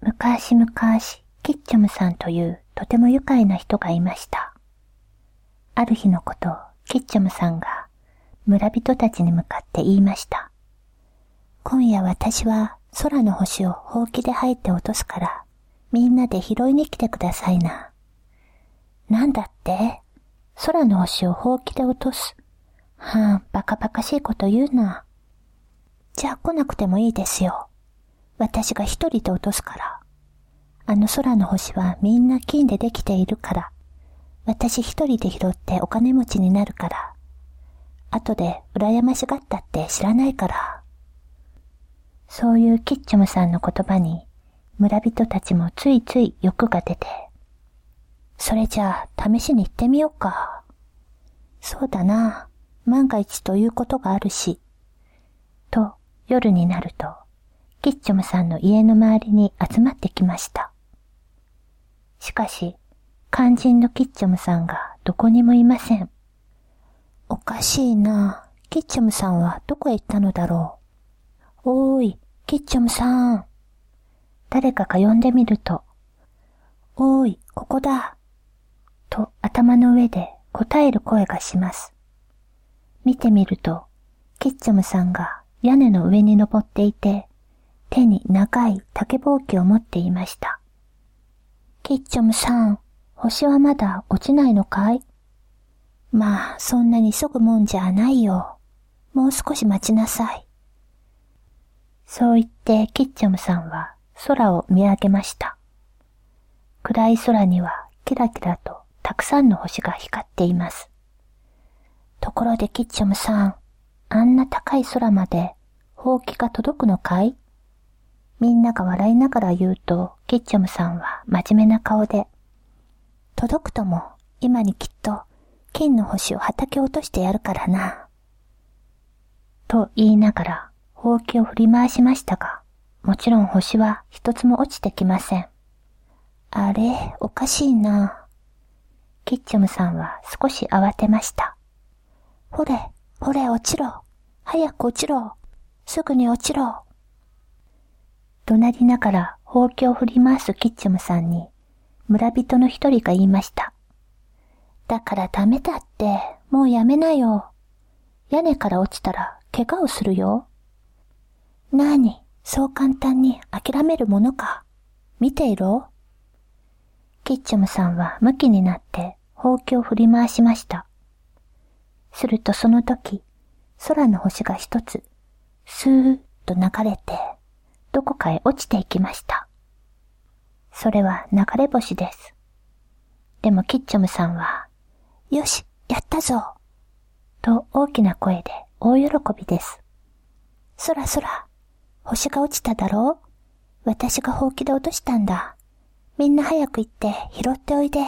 昔々、キッチョムさんというとても愉快な人がいました。ある日のことをキッチョムさんが村人たちに向かって言いました。今夜私は空の星をほうきで吐いて落とすから、みんなで拾いに来てくださいな。なんだって？空の星をほうきで落とす？はあ、バカバカしいこと言うな。じゃあ来なくてもいいですよ。私が一人で落とすから。あの空の星はみんな金でできているから。私一人で拾ってお金持ちになるから。後で羨ましがったって知らないから。そういうキッチョムさんの言葉に村人たちもついつい欲が出て。それじゃあ試しに行ってみようか。そうだな。万が一ということがあるし。と夜になると、キッチョムさんの家の周りに集まってきました。しかし、肝心のキッチョムさんがどこにもいません。おかしいな。キッチョムさんはどこへ行ったのだろう。おーい、キッチョムさん。誰かが呼んでみると、おーい、ここだ。と頭の上で答える声がします。見てみると、キッチョムさんが屋根の上に登っていて、手に長い竹ぼうきを持っていました。キッチョムさん、星はまだ落ちないのかい？まあ、そんなに急ぐもんじゃないよ。もう少し待ちなさい。そう言ってキッチョムさんは空を見上げました。暗い空にはキラキラとたくさんの星が光っています。ところでキッチョムさん、あんな高い空までほうきが届くのかい？みんなが笑いながら言うと、キッチョムさんは真面目な顔で、届くとも、今にきっと、金の星を畑落としてやるからな。と言いながら、ほうきを振り回しましたが、もちろん星は一つも落ちてきません。あれ、おかしいな。キッチョムさんは少し慌てました。ほれ、ほれ落ちろ。早く落ちろ。すぐに落ちろ。怒鳴りながらほうきを振り回すキッチョムさんに、村人の一人が言いました。だからダメだって、もうやめなよ。屋根から落ちたら怪我をするよ。なに、そう簡単に諦めるものか。見ていろ。キッチョムさんは向きになってほうきを振り回しました。するとその時、空の星が一つ、スーッと流れて、どこかへ落ちていきました。それは流れ星です。でもキッチョムさんは、よし、やったぞと大きな声で大喜びです。そらそら、星が落ちただろう私がほうきで落としたんだ。みんな早く行って拾っておいで。